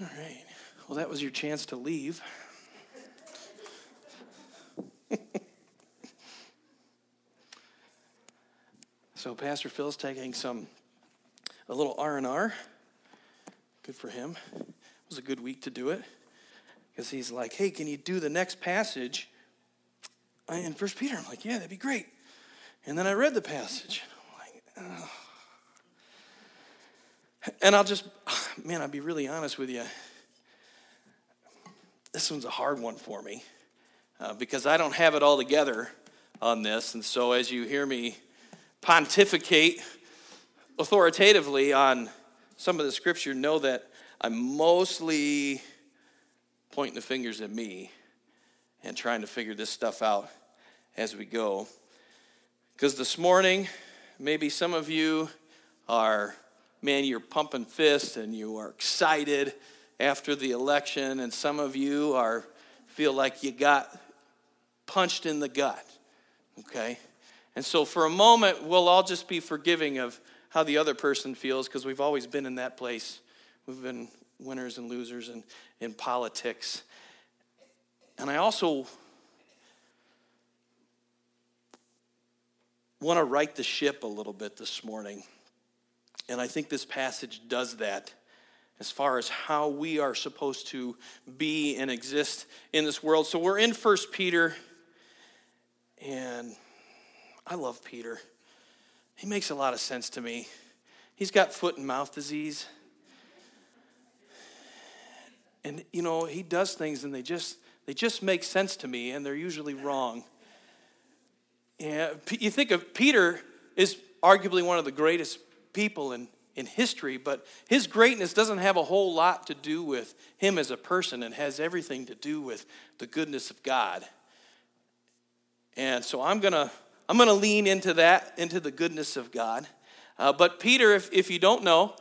All right. Well, that was your chance to leave. so Pastor Phil's taking some a little R&R. Good for him. It was a good week to do it. Because he's like, hey, can you do the next passage in First Peter? I'm like, yeah, that'd be great. And then I read the passage. I'm like, oh. And I'll just, man, I'll be really honest with you. This one's a hard one for me uh, because I don't have it all together on this. And so as you hear me pontificate authoritatively on some of the scripture, know that I'm mostly pointing the fingers at me and trying to figure this stuff out as we go. Because this morning, maybe some of you are, man, you're pumping fists and you are excited after the election, and some of you are feel like you got punched in the gut. Okay? And so for a moment, we'll all just be forgiving of how the other person feels because we've always been in that place. We've been winners and losers in, in politics. And I also want to right the ship a little bit this morning. And I think this passage does that as far as how we are supposed to be and exist in this world. So we're in First Peter, and I love Peter. He makes a lot of sense to me. He's got foot and mouth disease. And you know, he does things and they just they just make sense to me and they're usually wrong. Yeah, you think of Peter is arguably one of the greatest people in, in history, but his greatness doesn't have a whole lot to do with him as a person and has everything to do with the goodness of God. And so I'm gonna I'm gonna lean into that, into the goodness of God. Uh, but Peter, if, if you don't know,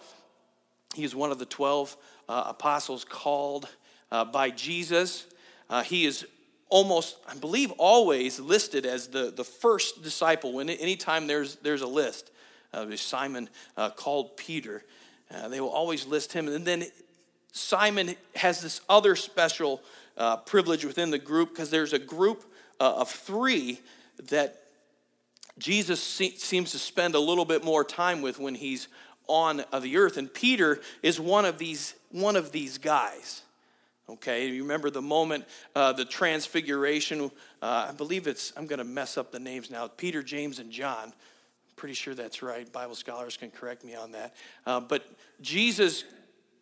he's one of the 12 uh, apostles called uh, by Jesus. Uh, he is almost, I believe, always listed as the, the first disciple. When anytime there's there's a list, uh, Simon uh, called Peter. Uh, they will always list him, and then Simon has this other special uh, privilege within the group because there's a group uh, of three that Jesus se- seems to spend a little bit more time with when he's on the earth, and Peter is one of these one of these guys. Okay, you remember the moment, uh, the transfiguration. Uh, I believe it's, I'm going to mess up the names now Peter, James, and John. Pretty sure that's right. Bible scholars can correct me on that. Uh, but Jesus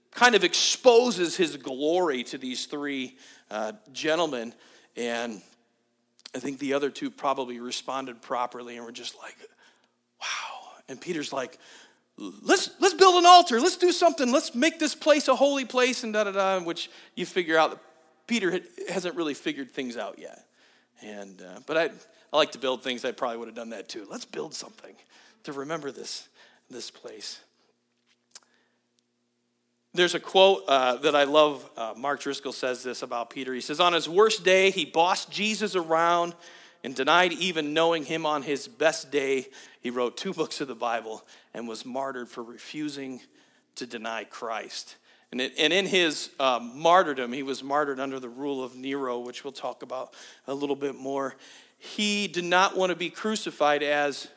kind of exposes his glory to these three uh, gentlemen. And I think the other two probably responded properly and were just like, wow. And Peter's like, let's let's build an altar let's do something let's make this place a holy place and da da da which you figure out peter hasn't really figured things out yet and uh, but I, I like to build things i probably would have done that too let's build something to remember this this place there's a quote uh, that i love uh, mark driscoll says this about peter he says on his worst day he bossed jesus around and denied even knowing him on his best day. He wrote two books of the Bible and was martyred for refusing to deny Christ. And, it, and in his uh, martyrdom, he was martyred under the rule of Nero, which we'll talk about a little bit more. He did not want to be crucified as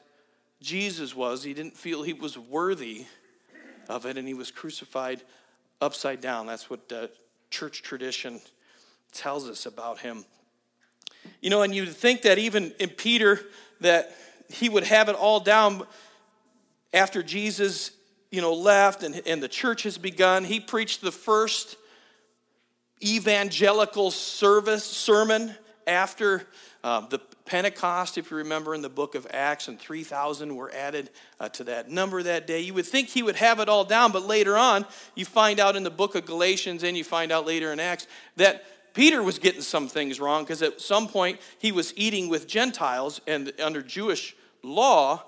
Jesus was. He didn't feel he was worthy of it, and he was crucified upside down. That's what church tradition tells us about him. You know, and you'd think that even in Peter, that he would have it all down after Jesus, you know, left and, and the church has begun. He preached the first evangelical service sermon after uh, the Pentecost, if you remember in the book of Acts, and 3,000 were added uh, to that number that day. You would think he would have it all down, but later on, you find out in the book of Galatians and you find out later in Acts that Peter was getting some things wrong because at some point he was eating with Gentiles, and under Jewish law,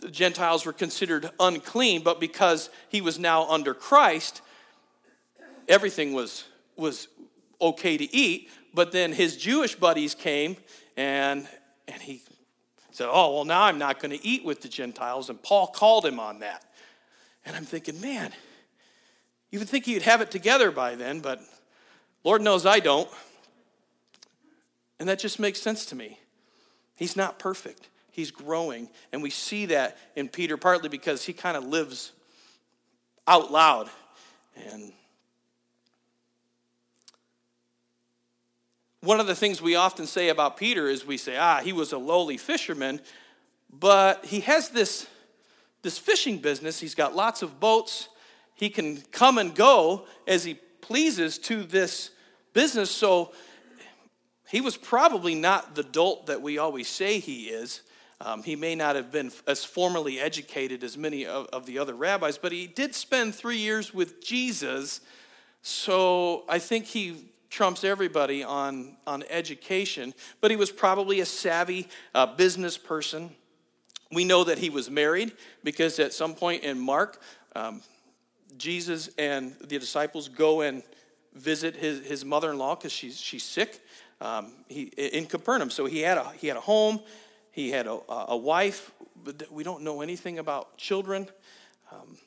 the Gentiles were considered unclean, but because he was now under Christ, everything was, was okay to eat. But then his Jewish buddies came and, and he said, Oh, well, now I'm not going to eat with the Gentiles. And Paul called him on that. And I'm thinking, man, You would think he'd have it together by then, but Lord knows I don't. And that just makes sense to me. He's not perfect, he's growing. And we see that in Peter partly because he kind of lives out loud. And one of the things we often say about Peter is we say, ah, he was a lowly fisherman, but he has this, this fishing business. He's got lots of boats. He can come and go as he pleases to this business. So he was probably not the dolt that we always say he is. Um, he may not have been as formally educated as many of, of the other rabbis, but he did spend three years with Jesus. So I think he trumps everybody on, on education, but he was probably a savvy uh, business person. We know that he was married because at some point in Mark, um, Jesus and the disciples go and visit his, his mother in law because she's, she's sick um, he, in Capernaum. So he had, a, he had a home, he had a, a wife, but we don't know anything about children. Um,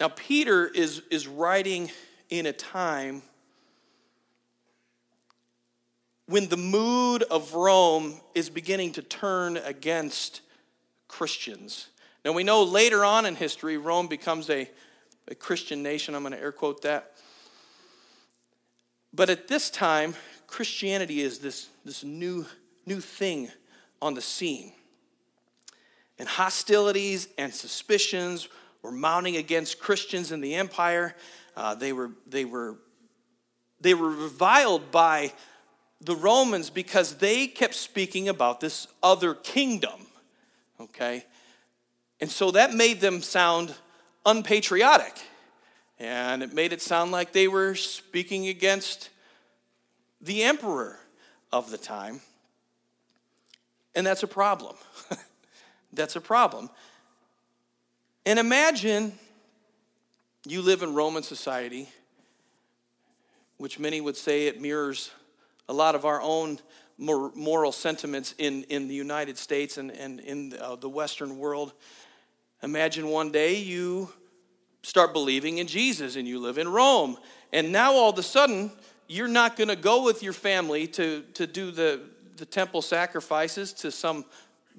now, Peter is, is writing in a time when the mood of Rome is beginning to turn against Christians. Now, we know later on in history, Rome becomes a, a Christian nation. I'm going to air quote that. But at this time, Christianity is this, this new, new thing on the scene. And hostilities and suspicions were mounting against Christians in the empire. Uh, they, were, they, were, they were reviled by the Romans because they kept speaking about this other kingdom. Okay? And so that made them sound unpatriotic. And it made it sound like they were speaking against the emperor of the time. And that's a problem. that's a problem. And imagine you live in Roman society, which many would say it mirrors a lot of our own moral sentiments in, in the United States and, and in uh, the Western world. Imagine one day you start believing in Jesus and you live in Rome. And now all of a sudden, you're not going to go with your family to, to do the, the temple sacrifices to some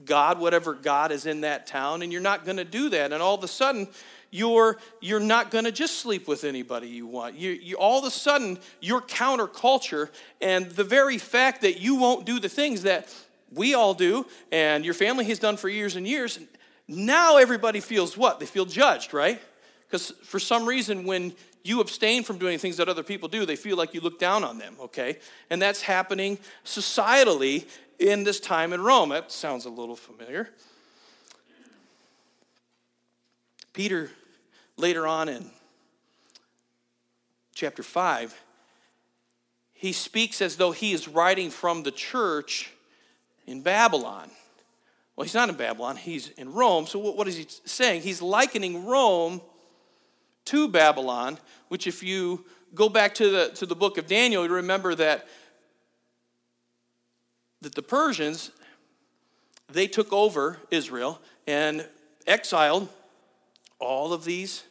God, whatever God is in that town, and you're not going to do that. And all of a sudden, you're, you're not going to just sleep with anybody you want. You, you, all of a sudden, you're counterculture, and the very fact that you won't do the things that we all do and your family has done for years and years, now everybody feels what? They feel judged, right? Because for some reason, when you abstain from doing things that other people do, they feel like you look down on them, okay? And that's happening societally in this time in Rome. That sounds a little familiar. Peter later on in chapter 5, he speaks as though he is writing from the church in Babylon. Well, he's not in Babylon, he's in Rome. So, what is he saying? He's likening Rome to Babylon, which, if you go back to the, to the book of Daniel, you remember that, that the Persians, they took over Israel and exiled all of these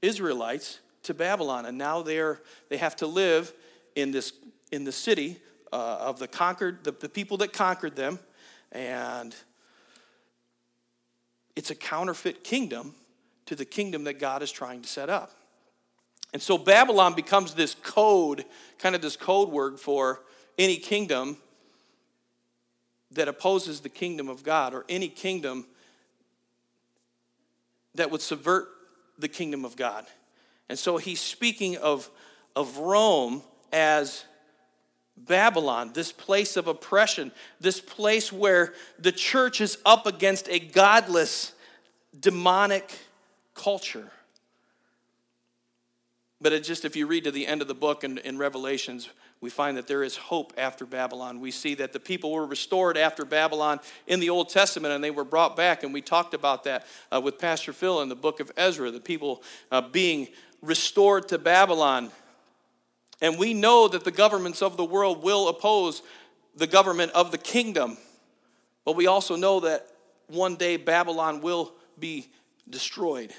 Israelites to Babylon, and now they're they have to live in this in the city uh, of the conquered the, the people that conquered them, and it's a counterfeit kingdom to the kingdom that God is trying to set up. And so Babylon becomes this code, kind of this code word for any kingdom that opposes the kingdom of God or any kingdom that would subvert the kingdom of God. And so he's speaking of, of Rome as Babylon, this place of oppression, this place where the church is up against a godless, demonic culture. But it just, if you read to the end of the book in, in Revelations, we find that there is hope after Babylon. We see that the people were restored after Babylon in the Old Testament and they were brought back. And we talked about that uh, with Pastor Phil in the book of Ezra, the people uh, being restored to Babylon. And we know that the governments of the world will oppose the government of the kingdom. But we also know that one day Babylon will be destroyed.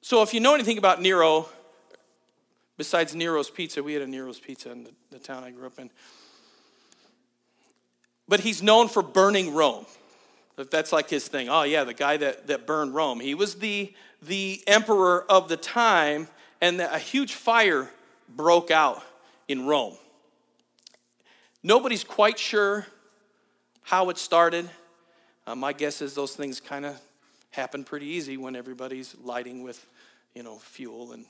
So, if you know anything about Nero, besides Nero's Pizza, we had a Nero's Pizza in the, the town I grew up in. But he's known for burning Rome. That's like his thing. Oh, yeah, the guy that, that burned Rome. He was the, the emperor of the time, and a huge fire broke out in Rome. Nobody's quite sure how it started. Uh, my guess is those things kind of happen pretty easy when everybody's lighting with, you know, fuel and,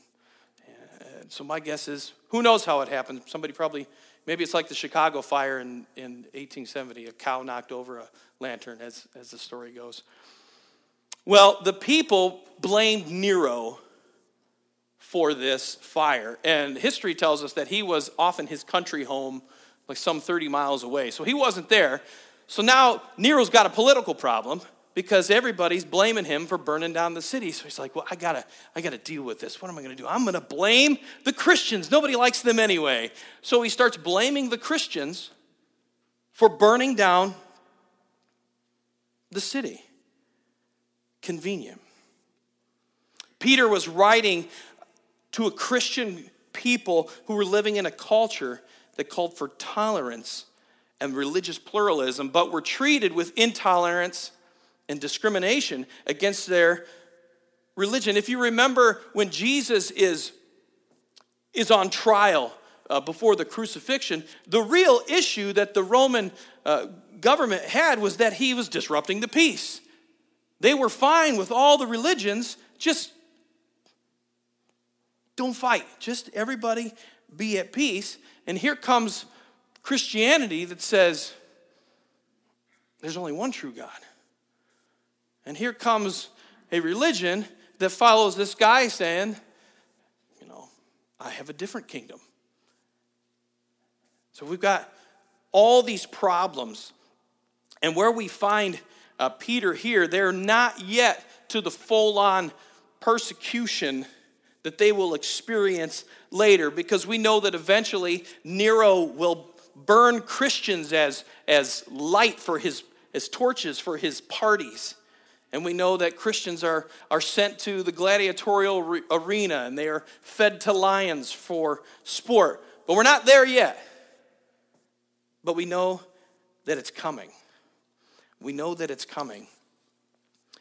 and so my guess is who knows how it happened. Somebody probably maybe it's like the Chicago fire in, in 1870. A cow knocked over a lantern, as as the story goes. Well, the people blamed Nero for this fire, and history tells us that he was off in his country home, like some 30 miles away. So he wasn't there. So now Nero's got a political problem because everybody's blaming him for burning down the city. So he's like, "Well, I gotta, I gotta deal with this. What am I gonna do? I'm gonna blame the Christians. Nobody likes them anyway." So he starts blaming the Christians for burning down the city. Convenient. Peter was writing to a Christian people who were living in a culture that called for tolerance and religious pluralism, but were treated with intolerance and discrimination against their religion. If you remember when Jesus is, is on trial uh, before the crucifixion, the real issue that the Roman uh, government had was that he was disrupting the peace. They were fine with all the religions, just don't fight. Just everybody be at peace. And here comes Christianity that says there's only one true God. And here comes a religion that follows this guy saying, you know, I have a different kingdom. So we've got all these problems. And where we find uh, Peter here, they're not yet to the full on persecution that they will experience later because we know that eventually Nero will burn Christians as, as light for his as torches for his parties. And we know that Christians are, are sent to the gladiatorial re- arena and they are fed to lions for sport. But we're not there yet. But we know that it's coming. We know that it's coming.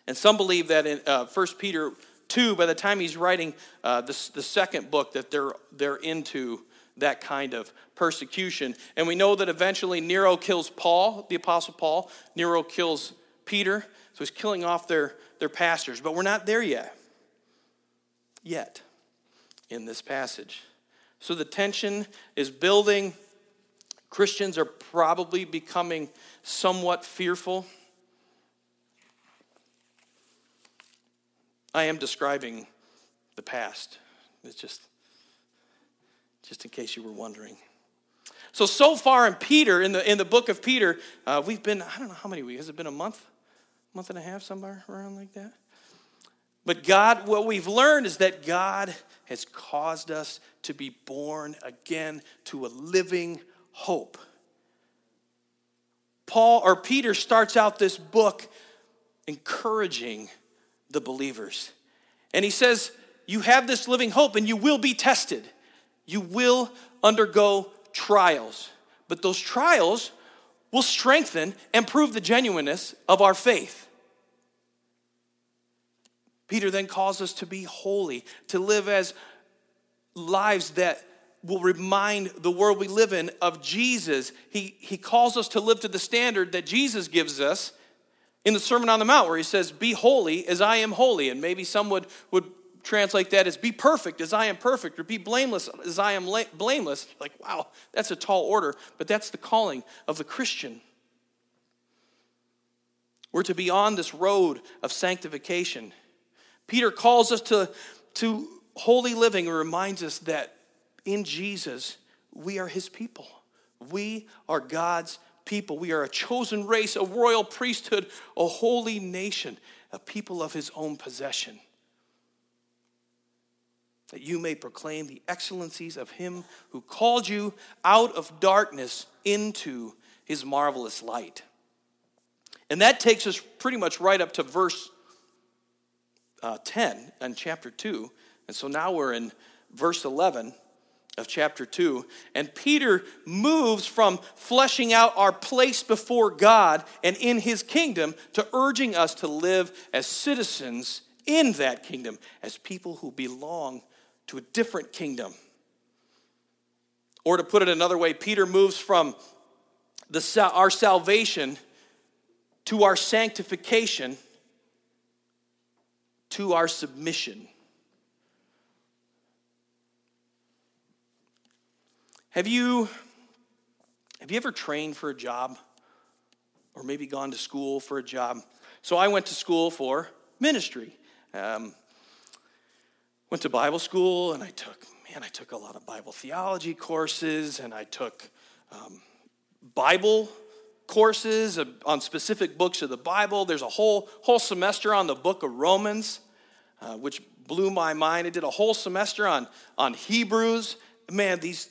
And some believe that in uh, 1 Peter 2, by the time he's writing uh, the second book, that they're, they're into that kind of persecution. And we know that eventually Nero kills Paul, the Apostle Paul. Nero kills Peter. So he's killing off their, their pastors. But we're not there yet. Yet in this passage. So the tension is building. Christians are probably becoming somewhat fearful. I am describing the past. It's just, just in case you were wondering. So, so far in Peter, in the, in the book of Peter, uh, we've been, I don't know how many weeks, has it been a month? month and a half, somewhere around like that. But God, what we've learned is that God has caused us to be born again to a living hope. Paul or Peter starts out this book encouraging the believers. And he says, You have this living hope and you will be tested. You will undergo trials. But those trials will strengthen and prove the genuineness of our faith. Peter then calls us to be holy, to live as lives that will remind the world we live in of Jesus. He, he calls us to live to the standard that Jesus gives us in the Sermon on the Mount, where he says, Be holy as I am holy. And maybe some would, would translate that as be perfect as I am perfect, or be blameless as I am la- blameless. Like, wow, that's a tall order, but that's the calling of the Christian. We're to be on this road of sanctification. Peter calls us to, to holy living and reminds us that in Jesus, we are his people. We are God's people. We are a chosen race, a royal priesthood, a holy nation, a people of his own possession that you may proclaim the excellencies of him who called you out of darkness into his marvelous light. And that takes us pretty much right up to verse uh, 10 and chapter 2. And so now we're in verse 11 of chapter 2. And Peter moves from fleshing out our place before God and in his kingdom to urging us to live as citizens in that kingdom, as people who belong to a different kingdom. Or to put it another way, Peter moves from the, our salvation to our sanctification to our submission. Have you, have you ever trained for a job or maybe gone to school for a job? So I went to school for ministry. Um, went to Bible school and I took, man, I took a lot of Bible theology courses and I took um, Bible courses on specific books of the Bible. There's a whole, whole semester on the book of Romans, uh, which blew my mind. I did a whole semester on, on Hebrews. Man, these,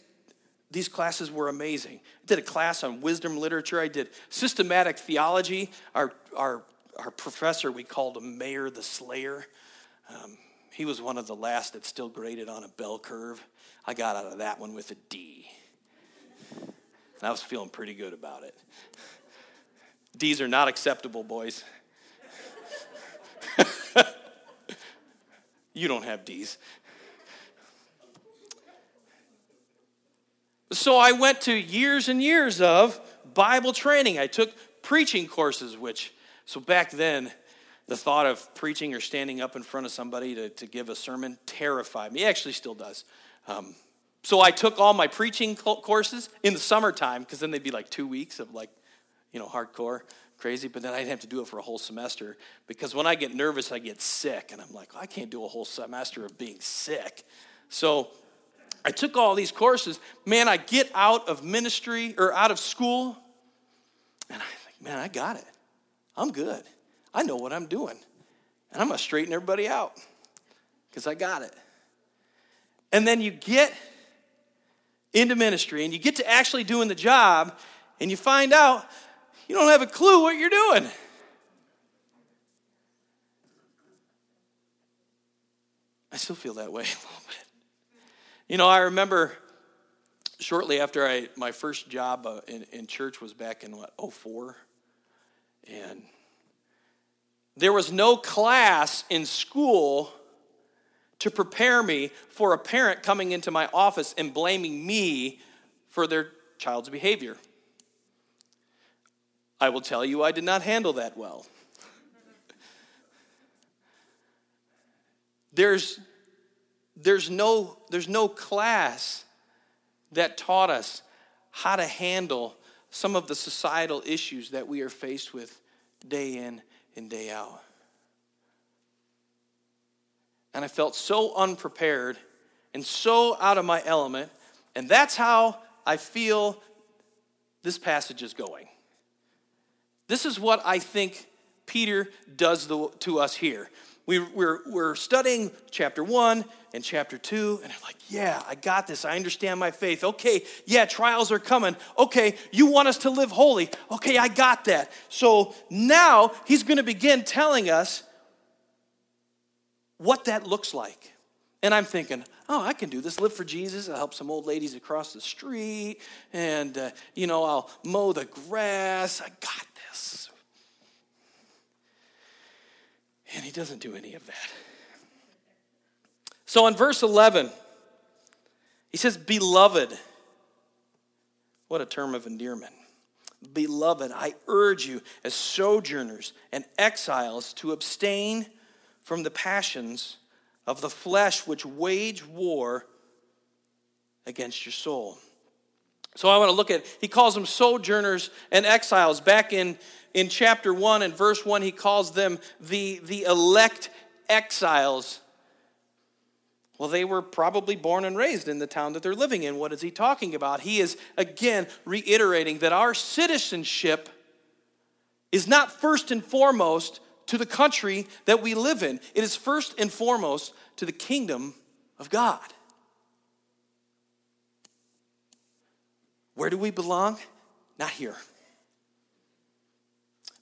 these classes were amazing. I did a class on wisdom literature. I did systematic theology. Our, our, our professor, we called him Mayor the Slayer. Um, he was one of the last that still graded on a bell curve. I got out of that one with a D. And I was feeling pretty good about it. D's are not acceptable, boys. you don't have D's. So I went to years and years of Bible training. I took preaching courses, which, so back then, the thought of preaching or standing up in front of somebody to, to give a sermon terrified me. It actually still does. Um, so I took all my preaching courses in the summertime because then they'd be like two weeks of like, you know, hardcore, crazy. But then I'd have to do it for a whole semester because when I get nervous, I get sick. And I'm like, I can't do a whole semester of being sick. So I took all these courses. Man, I get out of ministry or out of school, and I think, man, I got it. I'm good. I know what I'm doing. And I'm going to straighten everybody out because I got it. And then you get into ministry and you get to actually doing the job, and you find out you don't have a clue what you're doing. I still feel that way a little bit. You know, I remember shortly after I my first job uh, in, in church was back in what 04 and there was no class in school to prepare me for a parent coming into my office and blaming me for their child's behavior. I will tell you, I did not handle that well. There's there's no, there's no class that taught us how to handle some of the societal issues that we are faced with day in and day out. And I felt so unprepared and so out of my element. And that's how I feel this passage is going. This is what I think Peter does to us here. We, we're, we're studying chapter one and chapter two, and I'm like, yeah, I got this. I understand my faith. Okay, yeah, trials are coming. Okay, you want us to live holy. Okay, I got that. So now he's going to begin telling us what that looks like. And I'm thinking, oh, I can do this. Live for Jesus. I'll help some old ladies across the street. And, uh, you know, I'll mow the grass. I got this. And he doesn't do any of that. So in verse 11, he says, Beloved. What a term of endearment. Beloved, I urge you as sojourners and exiles to abstain from the passions of the flesh which wage war against your soul. So I want to look at, he calls them sojourners and exiles. Back in in chapter 1 and verse 1, he calls them the, the elect exiles. Well, they were probably born and raised in the town that they're living in. What is he talking about? He is again reiterating that our citizenship is not first and foremost to the country that we live in, it is first and foremost to the kingdom of God. Where do we belong? Not here.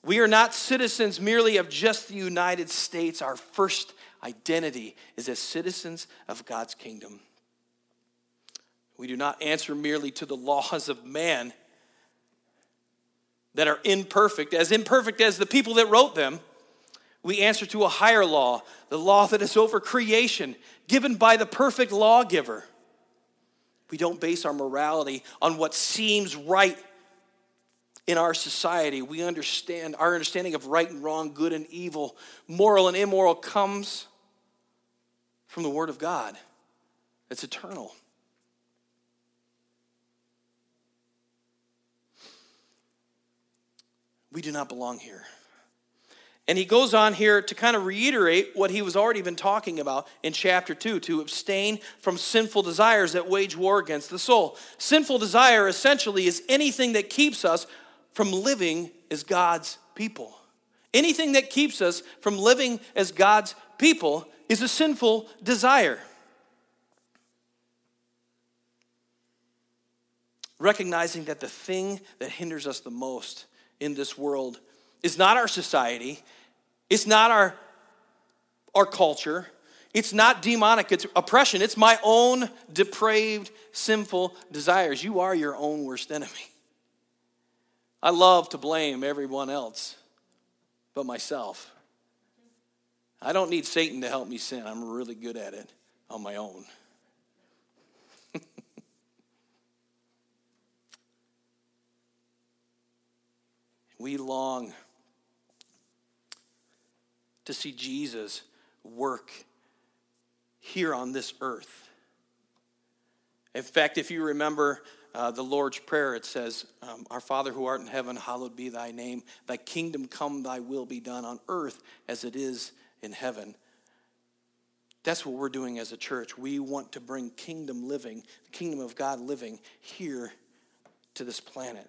We are not citizens merely of just the United States. Our first identity is as citizens of God's kingdom. We do not answer merely to the laws of man that are imperfect, as imperfect as the people that wrote them. We answer to a higher law, the law that is over creation, given by the perfect lawgiver. We don't base our morality on what seems right in our society. We understand our understanding of right and wrong, good and evil, moral and immoral comes from the Word of God. It's eternal. We do not belong here. And he goes on here to kind of reiterate what he was already been talking about in chapter 2 to abstain from sinful desires that wage war against the soul. Sinful desire essentially is anything that keeps us from living as God's people. Anything that keeps us from living as God's people is a sinful desire. Recognizing that the thing that hinders us the most in this world is not our society, it's not our, our culture. It's not demonic, it's oppression. It's my own depraved, sinful desires. You are your own worst enemy. I love to blame everyone else but myself. I don't need Satan to help me sin. I'm really good at it on my own. we long to see Jesus work here on this earth. In fact, if you remember uh, the Lord's Prayer, it says, um, Our Father who art in heaven, hallowed be thy name. Thy kingdom come, thy will be done on earth as it is in heaven. That's what we're doing as a church. We want to bring kingdom living, the kingdom of God living here to this planet.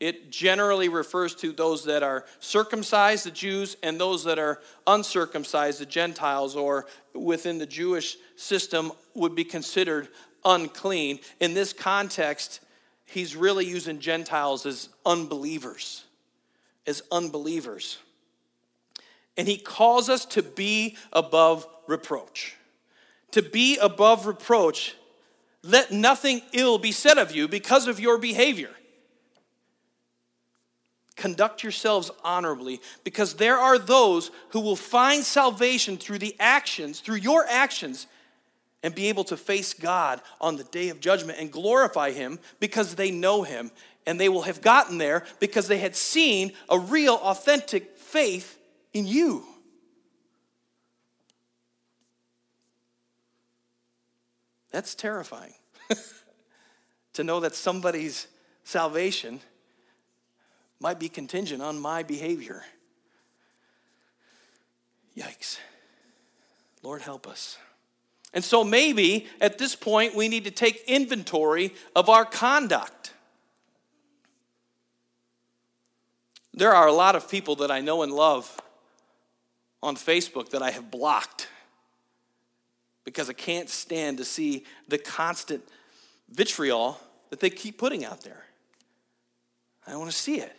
it generally refers to those that are circumcised, the Jews, and those that are uncircumcised, the Gentiles, or within the Jewish system would be considered unclean. In this context, he's really using Gentiles as unbelievers, as unbelievers. And he calls us to be above reproach. To be above reproach, let nothing ill be said of you because of your behavior. Conduct yourselves honorably because there are those who will find salvation through the actions, through your actions, and be able to face God on the day of judgment and glorify Him because they know Him. And they will have gotten there because they had seen a real, authentic faith in you. That's terrifying to know that somebody's salvation might be contingent on my behavior. Yikes. Lord, help us. And so maybe at this point we need to take inventory of our conduct. There are a lot of people that I know and love on Facebook that I have blocked because I can't stand to see the constant vitriol that they keep putting out there. I don't want to see it.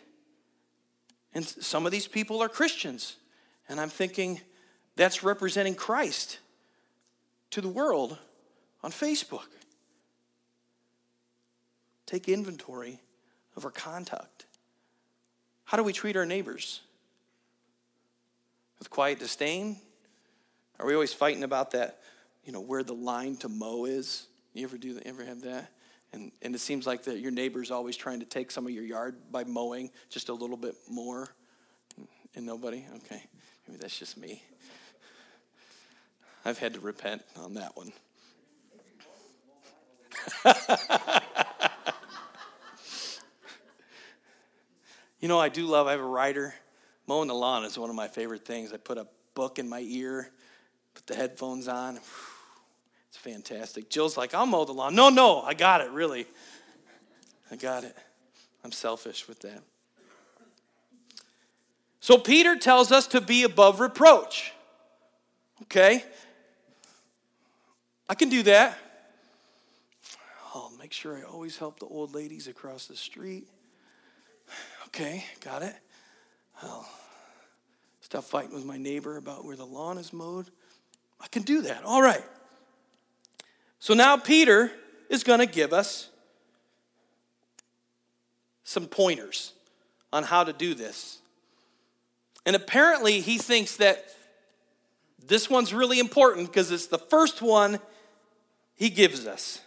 And some of these people are Christians. And I'm thinking that's representing Christ to the world on Facebook. Take inventory of our conduct. How do we treat our neighbors? With quiet disdain? Are we always fighting about that, you know, where the line to mow is? You ever do that? Ever have that? And, and it seems like that your neighbor's always trying to take some of your yard by mowing just a little bit more. And nobody? Okay. Maybe that's just me. I've had to repent on that one. You know, I do love, I have a rider. Mowing the lawn is one of my favorite things. I put a book in my ear, put the headphones on. Fantastic. Jill's like, I'll mow the lawn. No, no, I got it, really. I got it. I'm selfish with that. So Peter tells us to be above reproach. Okay? I can do that. I'll make sure I always help the old ladies across the street. Okay, got it. I'll stop fighting with my neighbor about where the lawn is mowed. I can do that. All right. So now Peter is going to give us some pointers on how to do this. And apparently, he thinks that this one's really important because it's the first one he gives us.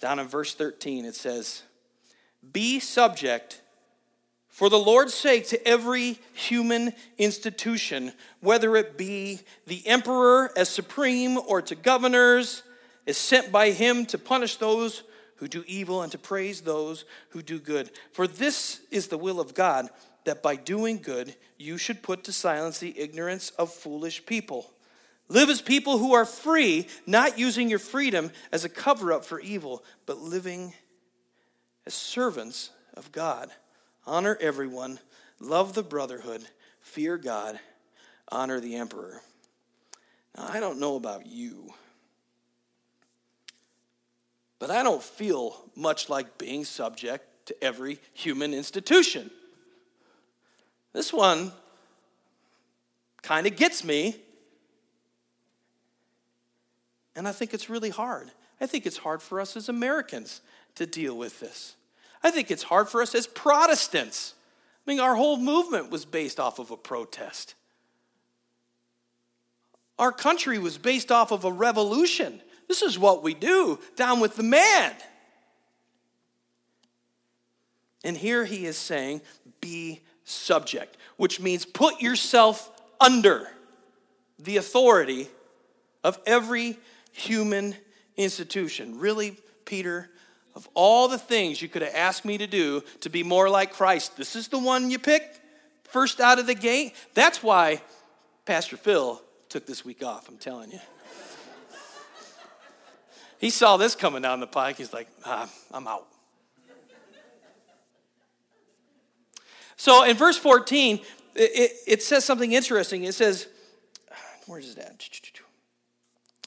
Down in verse 13, it says, Be subject for the Lord's sake to every human institution, whether it be the emperor as supreme or to governors, is sent by him to punish those who do evil and to praise those who do good. For this is the will of God, that by doing good you should put to silence the ignorance of foolish people. Live as people who are free, not using your freedom as a cover up for evil, but living as servants of God. Honor everyone, love the brotherhood, fear God, honor the emperor. Now, I don't know about you, but I don't feel much like being subject to every human institution. This one kind of gets me and I think it's really hard. I think it's hard for us as Americans to deal with this. I think it's hard for us as Protestants. I mean, our whole movement was based off of a protest. Our country was based off of a revolution. This is what we do down with the man. And here he is saying, be subject, which means put yourself under the authority of every human institution. Really, Peter, of all the things you could have asked me to do to be more like Christ, this is the one you picked first out of the gate. That's why Pastor Phil took this week off, I'm telling you. he saw this coming down the pike. He's like, ah, I'm out. So in verse 14, it, it, says something interesting. It says, where's that?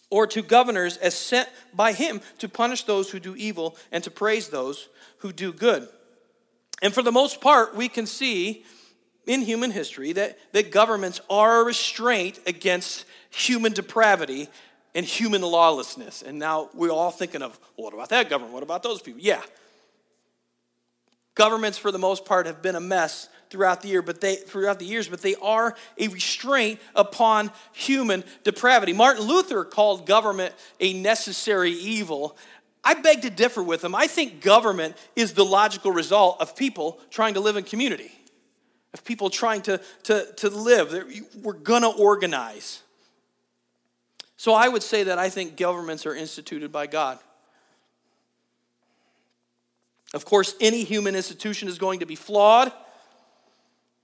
Or to governors as sent by him to punish those who do evil and to praise those who do good. And for the most part, we can see in human history that, that governments are a restraint against human depravity and human lawlessness. And now we're all thinking of, well, what about that government? What about those people? Yeah. Governments, for the most part, have been a mess throughout the year, but they throughout the years, but they are a restraint upon human depravity. Martin Luther called government a necessary evil. I beg to differ with him. I think government is the logical result of people trying to live in community, of people trying to, to, to live. We're to organize. So I would say that I think governments are instituted by God. Of course, any human institution is going to be flawed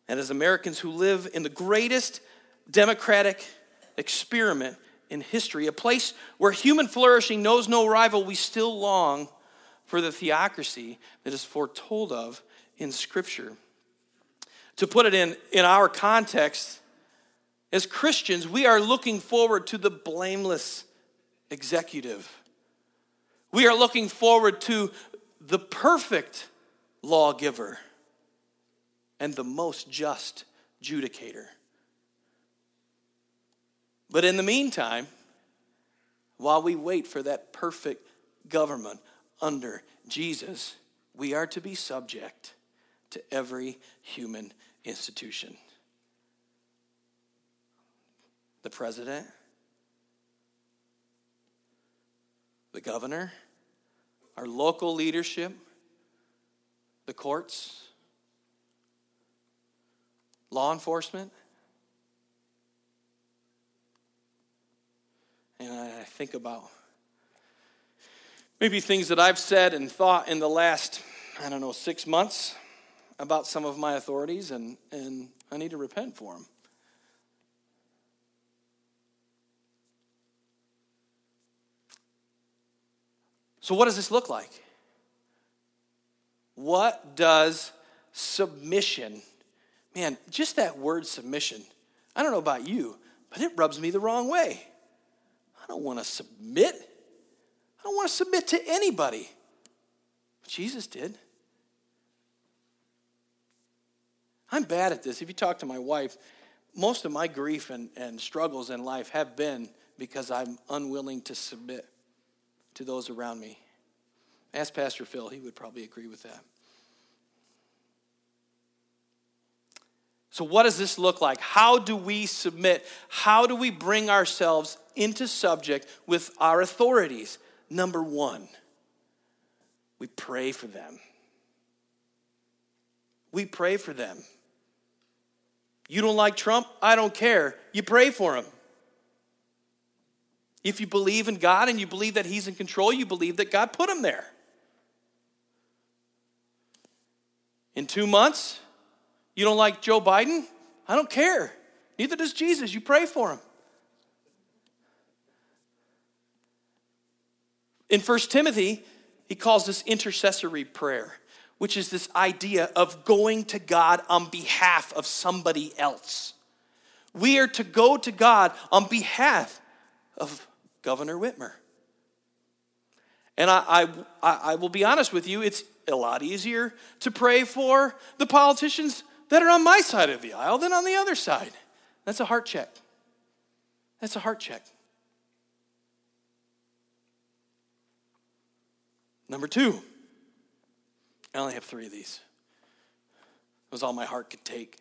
and as Americans who live in the greatest democratic experiment in history, a place where human flourishing knows no rival, we still long for the theocracy that is foretold of in Scripture. To put it in, in our context, as Christians, we are looking forward to the blameless executive. We are looking forward to the perfect lawgiver and the most just judicator. But in the meantime, while we wait for that perfect government under Jesus, we are to be subject to every human institution. The president, the governor, our local leadership, the courts, law enforcement. And I think about maybe things that I've said and thought in the last I don't know, six months about some of my authorities, and, and I need to repent for them. So, what does this look like? What does submission, man, just that word submission, I don't know about you, but it rubs me the wrong way. I don't want to submit. I don't want to submit to anybody. Jesus did. I'm bad at this. If you talk to my wife, most of my grief and, and struggles in life have been because I'm unwilling to submit to those around me. Ask Pastor Phil, he would probably agree with that. So, what does this look like? How do we submit? How do we bring ourselves into subject with our authorities? Number one, we pray for them. We pray for them. You don't like Trump? I don't care. You pray for him. If you believe in God and you believe that He's in control, you believe that God put him there. In two months, you don't like Joe Biden? I don't care. Neither does Jesus. You pray for him. In 1 Timothy, he calls this intercessory prayer, which is this idea of going to God on behalf of somebody else. We are to go to God on behalf of Governor Whitmer. And I, I, I will be honest with you, it's a lot easier to pray for the politicians that are on my side of the aisle than on the other side. That's a heart check. That's a heart check. Number two, I only have three of these. It was all my heart could take.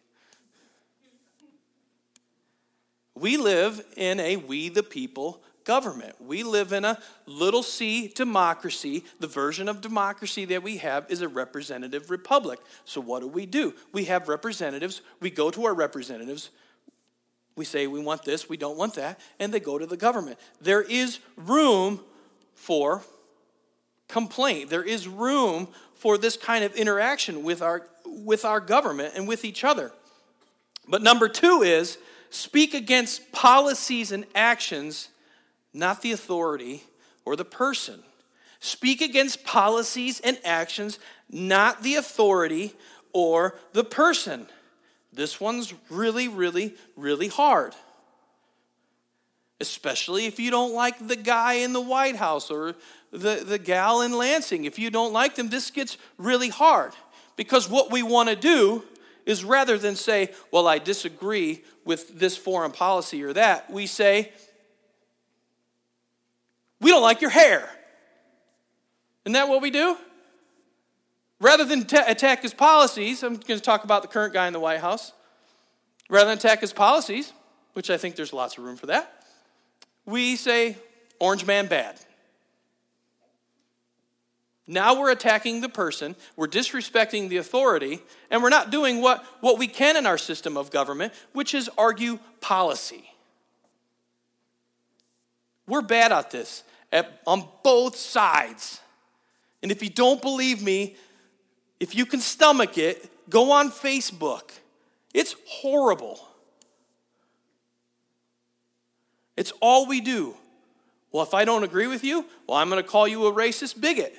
We live in a we the people government. We live in a little c democracy. The version of democracy that we have is a representative republic. So, what do we do? We have representatives. We go to our representatives. We say we want this, we don't want that, and they go to the government. There is room for complaint. There is room for this kind of interaction with our, with our government and with each other. But number two is speak against policies and actions not the authority or the person. Speak against policies and actions, not the authority or the person. This one's really, really, really hard. Especially if you don't like the guy in the White House or the, the gal in Lansing. If you don't like them, this gets really hard. Because what we want to do is rather than say, well, I disagree with this foreign policy or that, we say, we don't like your hair. Isn't that what we do? Rather than t- attack his policies, I'm going to talk about the current guy in the White House. Rather than attack his policies, which I think there's lots of room for that, we say, Orange man bad. Now we're attacking the person, we're disrespecting the authority, and we're not doing what, what we can in our system of government, which is argue policy. We're bad at this at, on both sides. And if you don't believe me, if you can stomach it, go on Facebook. It's horrible. It's all we do. Well, if I don't agree with you, well, I'm going to call you a racist bigot.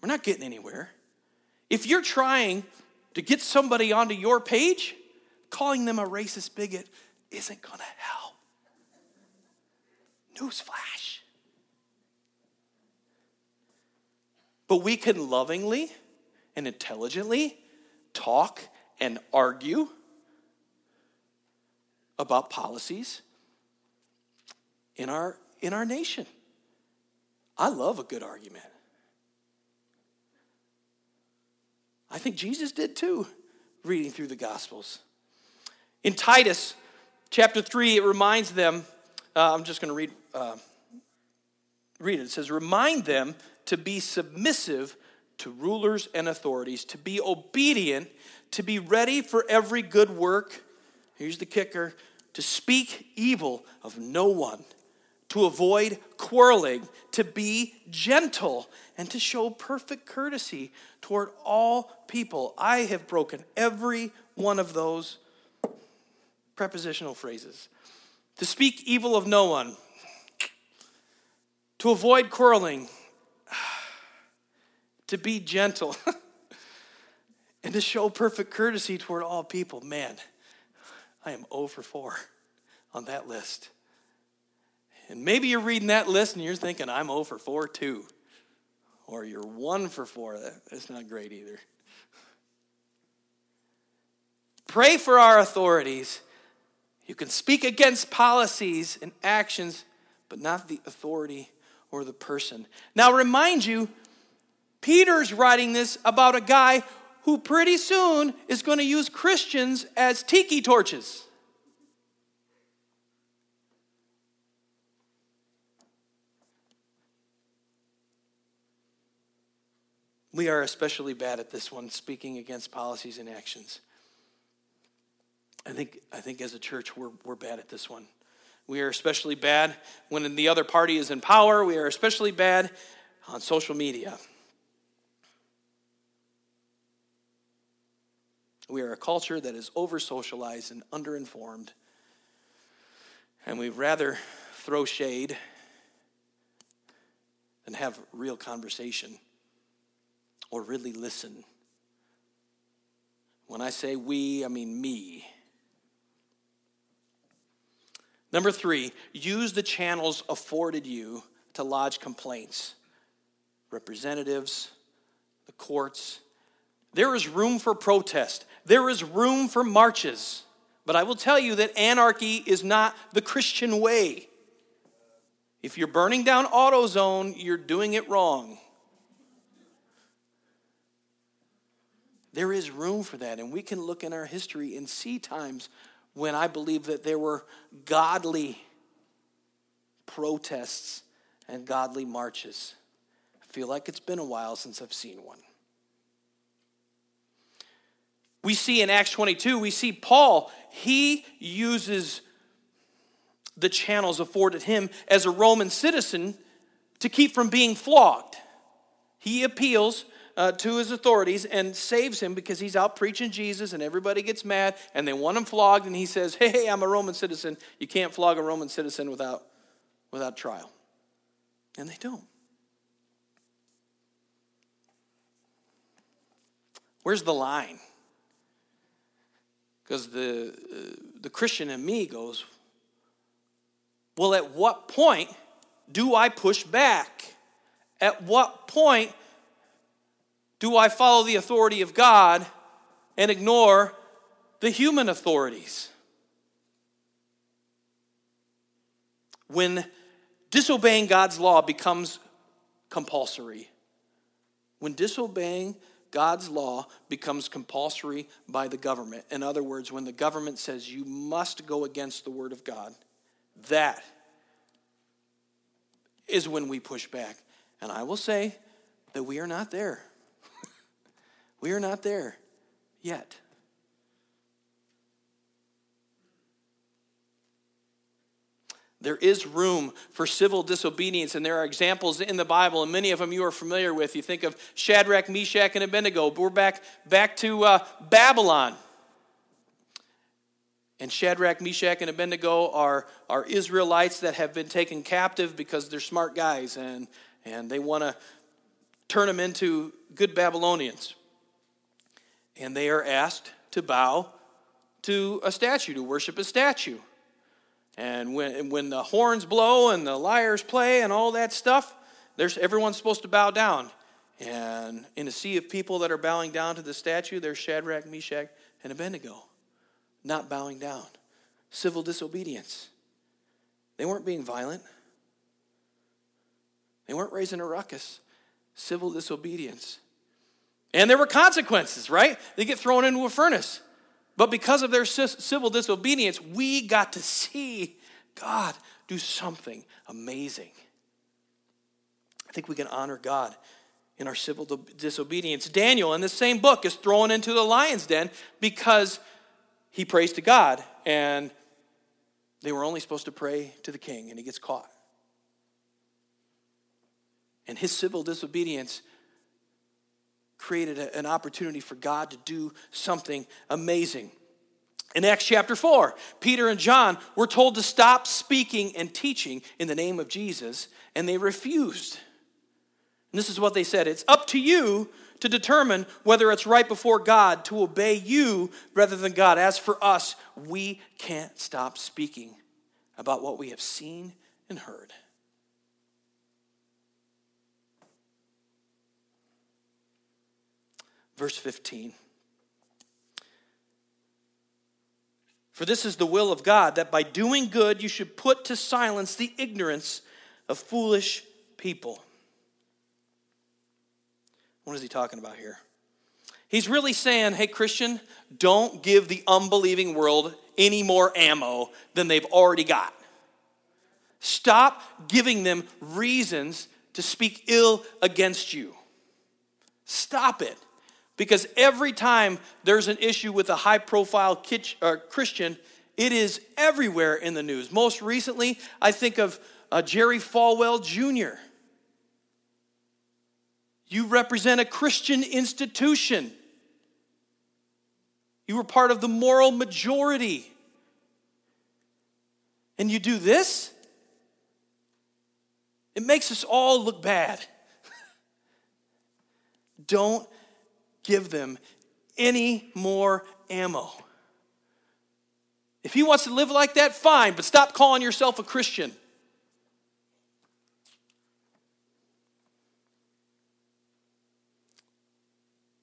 We're not getting anywhere. If you're trying to get somebody onto your page, calling them a racist bigot isn't going to help. Newsflash. But we can lovingly and intelligently talk and argue about policies in our, in our nation. I love a good argument. I think Jesus did too, reading through the Gospels. In Titus chapter 3, it reminds them, uh, I'm just going to read uh, read it. It says, Remind them to be submissive to rulers and authorities, to be obedient, to be ready for every good work. Here's the kicker to speak evil of no one, to avoid quarreling, to be gentle, and to show perfect courtesy toward all people. I have broken every one of those prepositional phrases. To speak evil of no one, to avoid quarreling, to be gentle, and to show perfect courtesy toward all people. Man, I am 0 for 4 on that list. And maybe you're reading that list and you're thinking, I'm 0 for 4 too. Or you're 1 for 4. That's not great either. Pray for our authorities. You can speak against policies and actions, but not the authority or the person. Now, remind you, Peter's writing this about a guy who pretty soon is going to use Christians as tiki torches. We are especially bad at this one, speaking against policies and actions. I think, I think as a church, we're, we're bad at this one. We are especially bad when the other party is in power. We are especially bad on social media. We are a culture that is over socialized and underinformed. And we'd rather throw shade than have real conversation or really listen. When I say we, I mean me. Number three, use the channels afforded you to lodge complaints. Representatives, the courts. There is room for protest, there is room for marches. But I will tell you that anarchy is not the Christian way. If you're burning down AutoZone, you're doing it wrong. There is room for that. And we can look in our history and see times when I believe that there were godly protests and godly marches. I feel like it's been a while since I've seen one. We see in Acts 22, we see Paul, he uses the channels afforded him as a Roman citizen to keep from being flogged. He appeals uh, to his authorities and saves him because he's out preaching Jesus and everybody gets mad and they want him flogged and he says, Hey, I'm a Roman citizen. You can't flog a Roman citizen without, without trial. And they don't. Where's the line? Because the, uh, the Christian in me goes, Well, at what point do I push back? At what point do I follow the authority of God and ignore the human authorities? When disobeying God's law becomes compulsory, when disobeying God's law becomes compulsory by the government, in other words, when the government says you must go against the word of God, that is when we push back. And I will say that we are not there. We are not there yet. There is room for civil disobedience, and there are examples in the Bible, and many of them you are familiar with. You think of Shadrach, Meshach, and Abednego. We're back, back to uh, Babylon. And Shadrach, Meshach, and Abednego are, are Israelites that have been taken captive because they're smart guys and, and they want to turn them into good Babylonians and they are asked to bow to a statue, to worship a statue. And when, when the horns blow and the lyres play and all that stuff, there's, everyone's supposed to bow down. And in a sea of people that are bowing down to the statue, there's Shadrach, Meshach, and Abednego not bowing down. Civil disobedience. They weren't being violent, they weren't raising a ruckus. Civil disobedience. And there were consequences, right? They get thrown into a furnace. But because of their civil disobedience, we got to see God do something amazing. I think we can honor God in our civil disobedience. Daniel, in the same book, is thrown into the lion's den because he prays to God, and they were only supposed to pray to the king, and he gets caught. And his civil disobedience created a, an opportunity for God to do something amazing. In Acts chapter 4, Peter and John were told to stop speaking and teaching in the name of Jesus, and they refused. And this is what they said It's up to you to determine whether it's right before God to obey you rather than God. As for us, we can't stop speaking about what we have seen and heard. Verse 15. For this is the will of God, that by doing good you should put to silence the ignorance of foolish people. What is he talking about here? He's really saying, hey, Christian, don't give the unbelieving world any more ammo than they've already got. Stop giving them reasons to speak ill against you. Stop it. Because every time there's an issue with a high profile uh, Christian, it is everywhere in the news. Most recently, I think of uh, Jerry Falwell Jr. You represent a Christian institution. You were part of the moral majority. And you do this? It makes us all look bad. Don't give them any more ammo. If he wants to live like that, fine, but stop calling yourself a Christian.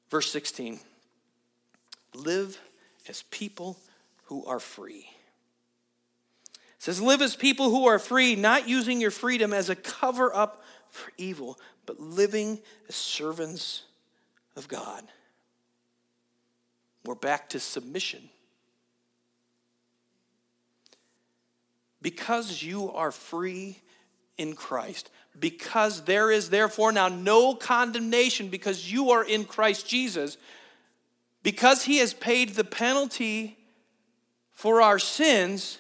Verse 16 Live as people who are free. It says, Live as people who are free, not using your freedom as a cover up for evil, but living as servants of God. We're back to submission. Because you are free in Christ, because there is therefore now no condemnation because you are in Christ Jesus, because he has paid the penalty for our sins,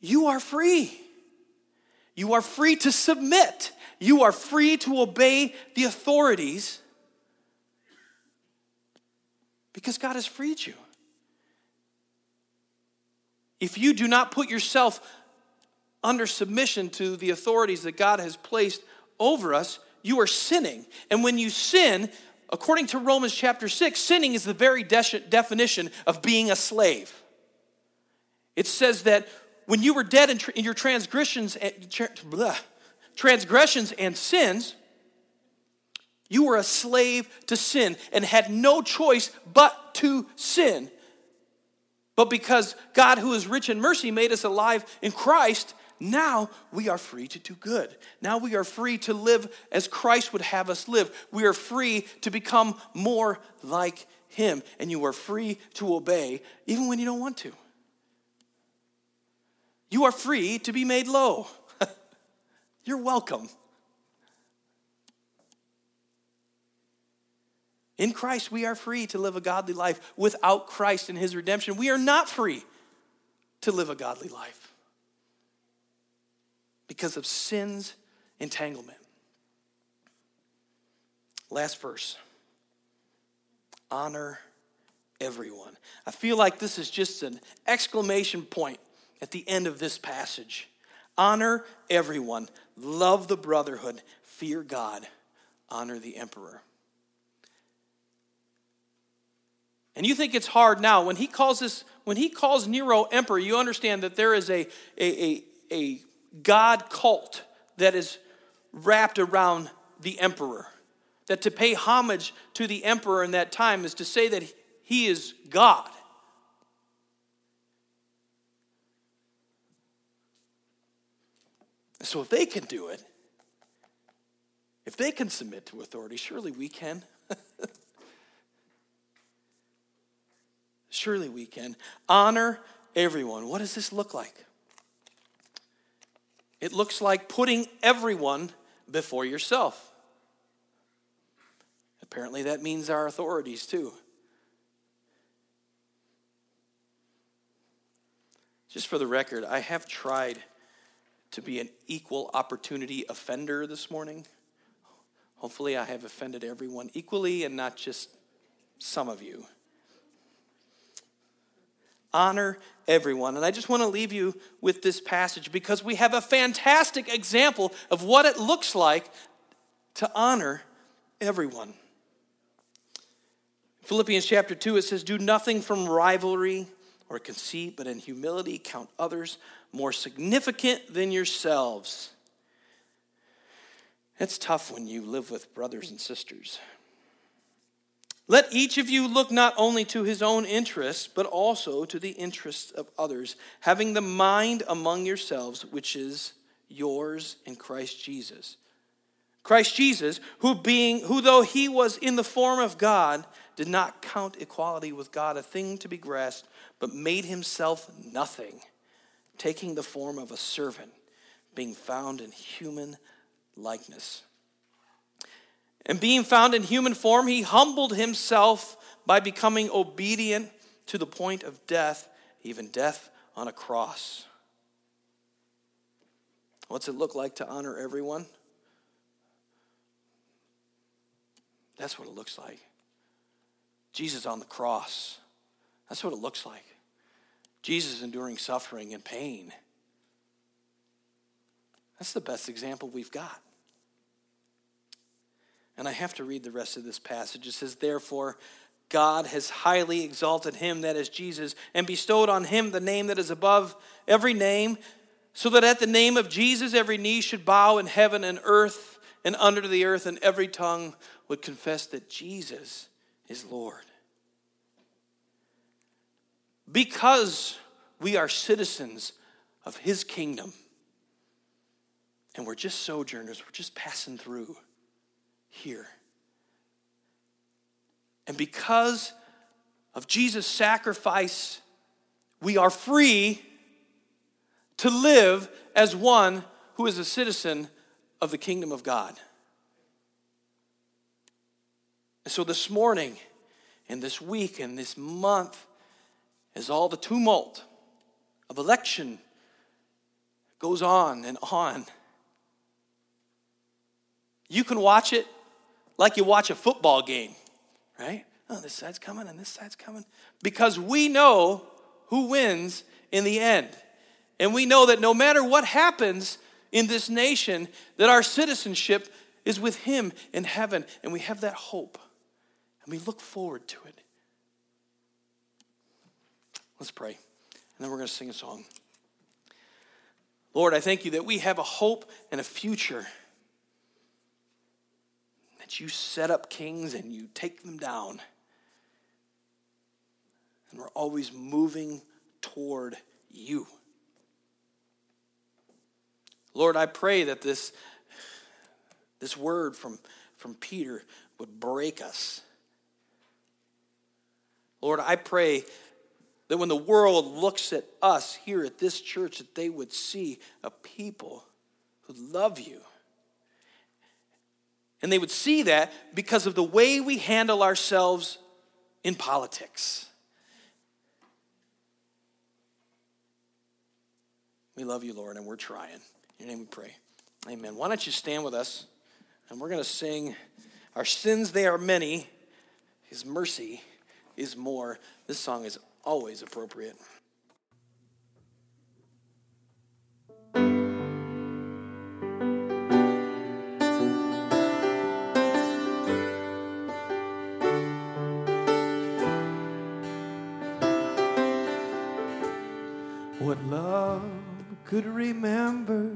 you are free. You are free to submit. You are free to obey the authorities because God has freed you. If you do not put yourself under submission to the authorities that God has placed over us, you are sinning. And when you sin, according to Romans chapter 6, sinning is the very de- definition of being a slave. It says that when you were dead in, tr- in your transgressions and, blah, transgressions and sins, you were a slave to sin and had no choice but to sin. But because God, who is rich in mercy, made us alive in Christ, now we are free to do good. Now we are free to live as Christ would have us live. We are free to become more like Him. And you are free to obey even when you don't want to. You are free to be made low. You're welcome. In Christ, we are free to live a godly life. Without Christ and His redemption, we are not free to live a godly life because of sin's entanglement. Last verse honor everyone. I feel like this is just an exclamation point at the end of this passage. Honor everyone, love the brotherhood, fear God, honor the emperor. And you think it's hard now. When he calls this, when he calls Nero emperor, you understand that there is a, a, a, a God cult that is wrapped around the emperor. That to pay homage to the emperor in that time is to say that he is God. So if they can do it, if they can submit to authority, surely we can. Surely we can. Honor everyone. What does this look like? It looks like putting everyone before yourself. Apparently, that means our authorities too. Just for the record, I have tried to be an equal opportunity offender this morning. Hopefully, I have offended everyone equally and not just some of you. Honor everyone. And I just want to leave you with this passage because we have a fantastic example of what it looks like to honor everyone. Philippians chapter 2, it says, Do nothing from rivalry or conceit, but in humility count others more significant than yourselves. It's tough when you live with brothers and sisters. Let each of you look not only to his own interests, but also to the interests of others, having the mind among yourselves, which is yours in Christ Jesus. Christ Jesus, who being who though he was in the form of God, did not count equality with God a thing to be grasped, but made himself nothing, taking the form of a servant, being found in human likeness. And being found in human form, he humbled himself by becoming obedient to the point of death, even death on a cross. What's it look like to honor everyone? That's what it looks like. Jesus on the cross. That's what it looks like. Jesus enduring suffering and pain. That's the best example we've got. And I have to read the rest of this passage. It says, Therefore, God has highly exalted him, that is Jesus, and bestowed on him the name that is above every name, so that at the name of Jesus every knee should bow in heaven and earth and under the earth, and every tongue would confess that Jesus is Lord. Because we are citizens of his kingdom, and we're just sojourners, we're just passing through here. And because of Jesus' sacrifice, we are free to live as one who is a citizen of the kingdom of God. And so this morning, and this week, and this month, as all the tumult of election goes on and on, you can watch it like you watch a football game, right? Oh, this side's coming and this side's coming. Because we know who wins in the end. And we know that no matter what happens in this nation, that our citizenship is with Him in heaven. And we have that hope. And we look forward to it. Let's pray. And then we're going to sing a song. Lord, I thank you that we have a hope and a future that you set up kings and you take them down. And we're always moving toward you. Lord, I pray that this, this word from, from Peter would break us. Lord, I pray that when the world looks at us here at this church, that they would see a people who love you and they would see that because of the way we handle ourselves in politics. We love you, Lord, and we're trying. In your name we pray. Amen. Why don't you stand with us? And we're going to sing Our Sins, They Are Many, His Mercy is More. This song is always appropriate. What love could remember,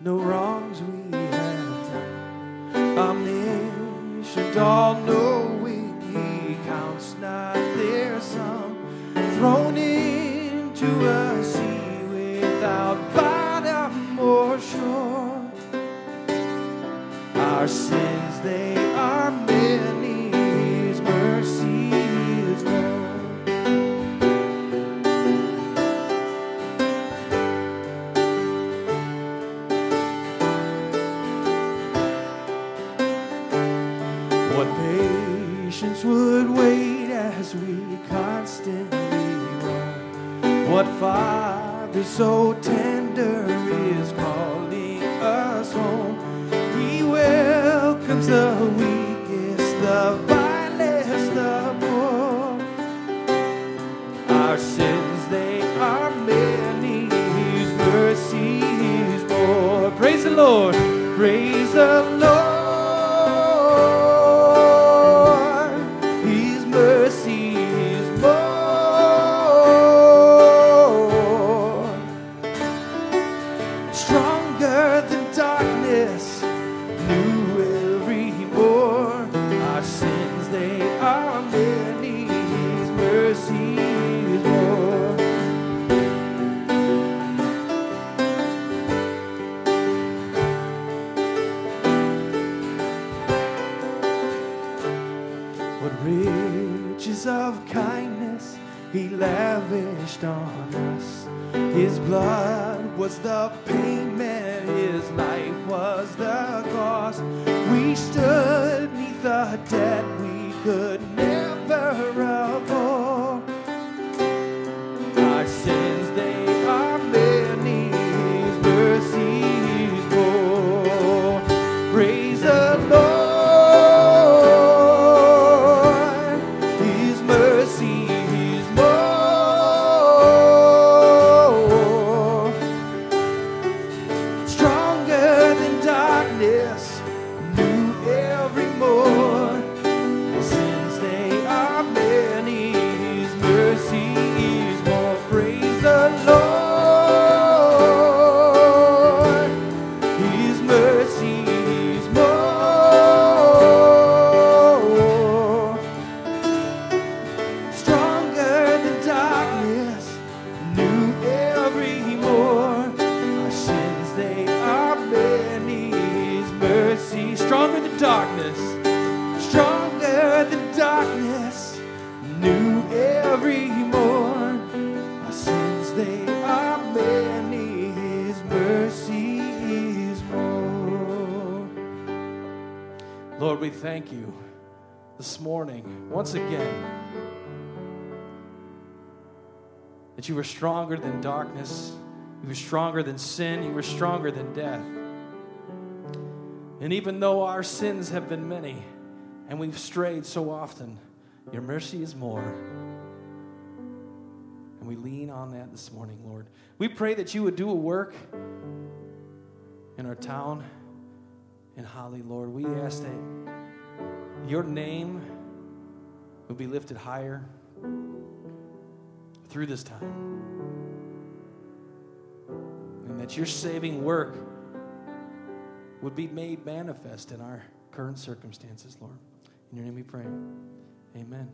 no wrongs we have done. Omniscient, all knowing, He counts not their sum. Thrown into a sea without bottom or shore. Our sins, they are patience would wait as we constantly roam. What Father so tender is calling us home. He welcomes the weakest, the vilest, the poor. Our sins, they are many. His mercy is more. Praise the Lord. Praise the Lord. Blood was the payment, his life was the cost. We stood neath the debt we could darkness, once again that you were stronger than darkness, you were stronger than sin, you were stronger than death. And even though our sins have been many and we've strayed so often, your mercy is more. And we lean on that this morning, Lord. We pray that you would do a work in our town in Holly, Lord. We ask that your name would be lifted higher through this time. And that your saving work would be made manifest in our current circumstances, Lord. In your name we pray. Amen.